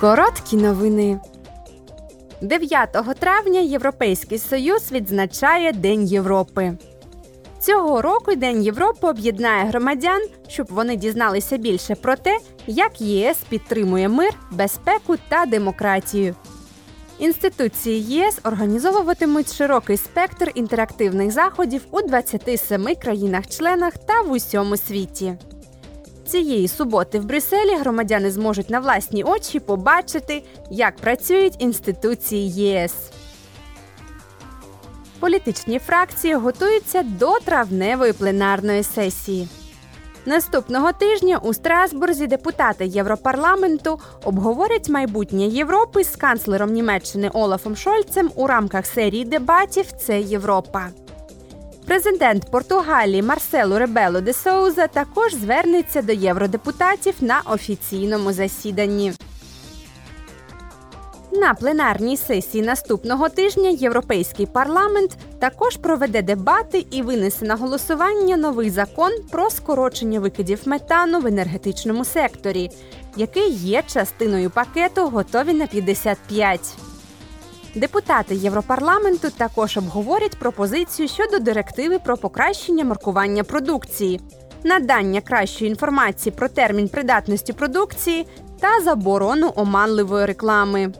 Короткі новини. 9 травня Європейський Союз відзначає День Європи. Цього року День Європи об'єднає громадян, щоб вони дізналися більше про те, як єС підтримує мир, безпеку та демократію. Інституції єС організовуватимуть широкий спектр інтерактивних заходів у 27 країнах-членах та в усьому світі. Цієї суботи в Брюсселі громадяни зможуть на власні очі побачити, як працюють інституції ЄС. Політичні фракції готуються до травневої пленарної сесії. Наступного тижня у Страсбурзі депутати Європарламенту обговорять майбутнє Європи з канцлером Німеччини Олафом Шольцем у рамках серії дебатів Це Європа. Президент Португалії Марсело Ребело де Соуза також звернеться до євродепутатів на офіційному засіданні. На пленарній сесії наступного тижня Європейський парламент також проведе дебати і винесе на голосування новий закон про скорочення викидів метану в енергетичному секторі, який є частиною пакету Готові на 55. Депутати Європарламенту також обговорять пропозицію щодо директиви про покращення маркування продукції, надання кращої інформації про термін придатності продукції та заборону оманливої реклами.